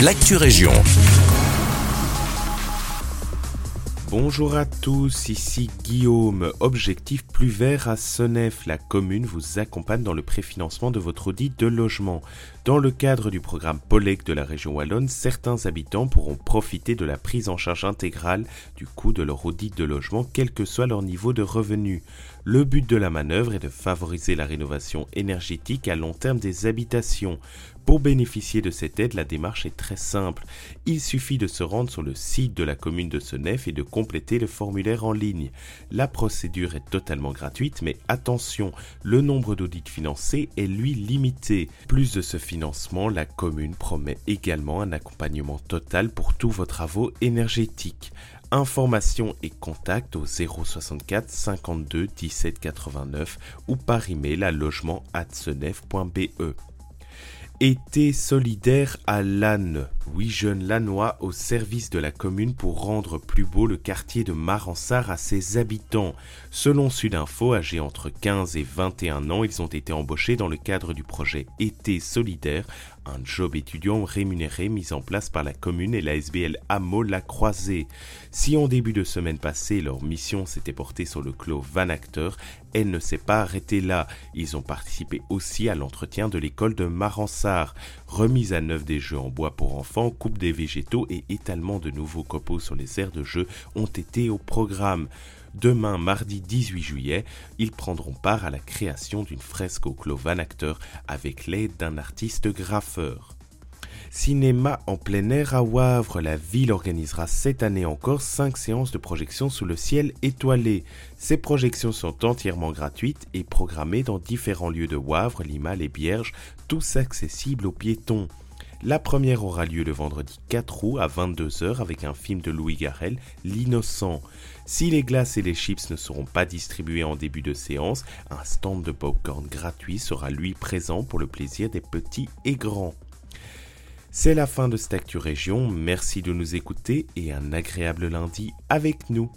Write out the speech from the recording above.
l'actu région. Bonjour à tous, ici Guillaume. Objectif plus vert à Senef. La commune vous accompagne dans le préfinancement de votre audit de logement. Dans le cadre du programme POLEC de la région Wallonne, certains habitants pourront profiter de la prise en charge intégrale du coût de leur audit de logement, quel que soit leur niveau de revenu. Le but de la manœuvre est de favoriser la rénovation énergétique à long terme des habitations. Pour bénéficier de cette aide, la démarche est très simple. Il suffit de se rendre sur le site de la commune de Senef et de compléter le formulaire en ligne. La procédure est totalement gratuite, mais attention, le nombre d'audits financés est lui limité. Plus de ce financement, la commune promet également un accompagnement total pour tous vos travaux énergétiques. Informations et contacts au 064 52 17 89 ou par email à logement@senef.be. Été solidaire à Lannes. Huit jeunes lannois au service de la commune pour rendre plus beau le quartier de Maransart à ses habitants. Selon Sudinfo, âgés entre 15 et 21 ans, ils ont été embauchés dans le cadre du projet Été solidaire, un job étudiant rémunéré mis en place par la commune et la SBL Amo La Croisée. Si en début de semaine passée, leur mission s'était portée sur le clos Van Acteur, elle ne s'est pas arrêtée là. Ils ont participé aussi à l'entretien de l'école de Maransart. Remise à neuf des jeux en bois pour enfants, coupe des végétaux et étalement de nouveaux copeaux sur les aires de jeu ont été au programme. Demain, mardi 18 juillet, ils prendront part à la création d'une fresque au Clos Van Acteur avec l'aide d'un artiste graffeur. Cinéma en plein air à Wavre, la ville organisera cette année encore 5 séances de projection sous le ciel étoilé. Ces projections sont entièrement gratuites et programmées dans différents lieux de Wavre, Limal et Bierge, tous accessibles aux piétons. La première aura lieu le vendredi 4 août à 22h avec un film de Louis Garrel, L'Innocent. Si les glaces et les chips ne seront pas distribués en début de séance, un stand de popcorn gratuit sera lui présent pour le plaisir des petits et grands. C'est la fin de cette Actu merci de nous écouter et un agréable lundi avec nous.